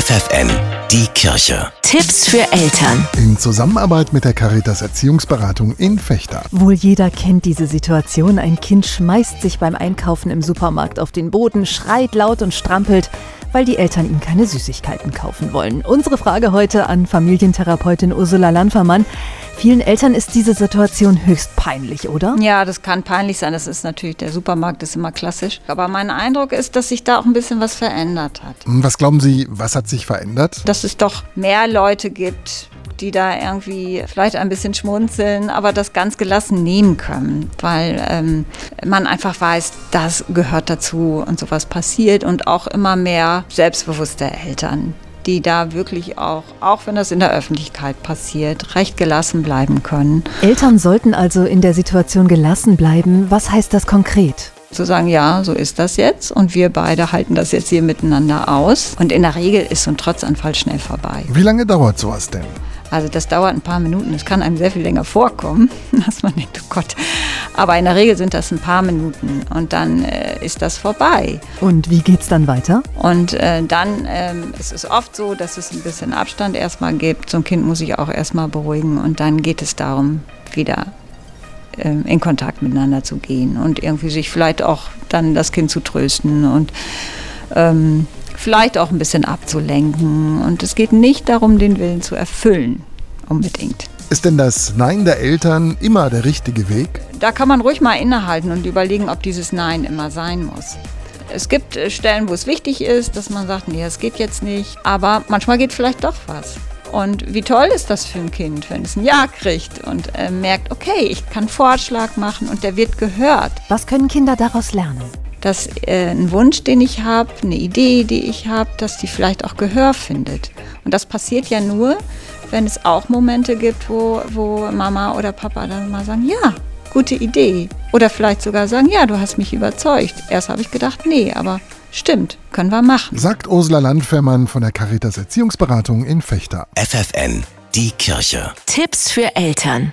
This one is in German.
FFN, die Kirche. Tipps für Eltern. In Zusammenarbeit mit der Caritas Erziehungsberatung in Fechter. Wohl jeder kennt diese Situation. Ein Kind schmeißt sich beim Einkaufen im Supermarkt auf den Boden, schreit laut und strampelt, weil die Eltern ihm keine Süßigkeiten kaufen wollen. Unsere Frage heute an Familientherapeutin Ursula Lanfermann. Vielen Eltern ist diese Situation höchst peinlich, oder? Ja, das kann peinlich sein. Das ist natürlich, der Supermarkt ist immer klassisch. Aber mein Eindruck ist, dass sich da auch ein bisschen was verändert hat. Was glauben Sie, was hat sich verändert? Dass es doch mehr Leute gibt, die da irgendwie vielleicht ein bisschen schmunzeln, aber das ganz gelassen nehmen können, weil ähm, man einfach weiß, das gehört dazu und sowas passiert und auch immer mehr selbstbewusste Eltern, die da wirklich auch, auch wenn das in der Öffentlichkeit passiert, recht gelassen bleiben können. Eltern sollten also in der Situation gelassen bleiben. Was heißt das konkret? Zu sagen, ja, so ist das jetzt und wir beide halten das jetzt hier miteinander aus. Und in der Regel ist so ein Trotzanfall schnell vorbei. Wie lange dauert sowas denn? Also das dauert ein paar Minuten. Es kann einem sehr viel länger vorkommen, dass man denkt, oh Gott. Aber in der Regel sind das ein paar Minuten und dann äh, ist das vorbei. Und wie geht's dann weiter? Und äh, dann ähm, ist es oft so, dass es ein bisschen Abstand erstmal gibt. So ein Kind muss sich auch erstmal beruhigen und dann geht es darum, wieder äh, in Kontakt miteinander zu gehen und irgendwie sich vielleicht auch dann das Kind zu trösten und ähm, vielleicht auch ein bisschen abzulenken. Und es geht nicht darum, den Willen zu erfüllen, unbedingt. Ist denn das Nein der Eltern immer der richtige Weg? Da kann man ruhig mal innehalten und überlegen, ob dieses Nein immer sein muss. Es gibt äh, Stellen, wo es wichtig ist, dass man sagt, nee, es geht jetzt nicht, aber manchmal geht vielleicht doch was. Und wie toll ist das für ein Kind, wenn es ein Ja kriegt und äh, merkt, okay, ich kann Vorschlag machen und der wird gehört. Was können Kinder daraus lernen? Dass äh, ein Wunsch, den ich habe, eine Idee, die ich habe, dass die vielleicht auch Gehör findet. Und das passiert ja nur, wenn es auch Momente gibt, wo, wo Mama oder Papa dann mal sagen, ja, gute Idee. Oder vielleicht sogar sagen, ja, du hast mich überzeugt. Erst habe ich gedacht, nee, aber stimmt, können wir machen. Sagt Ursula Landfermann von der Caritas Erziehungsberatung in Fechter. FFN, die Kirche. Tipps für Eltern.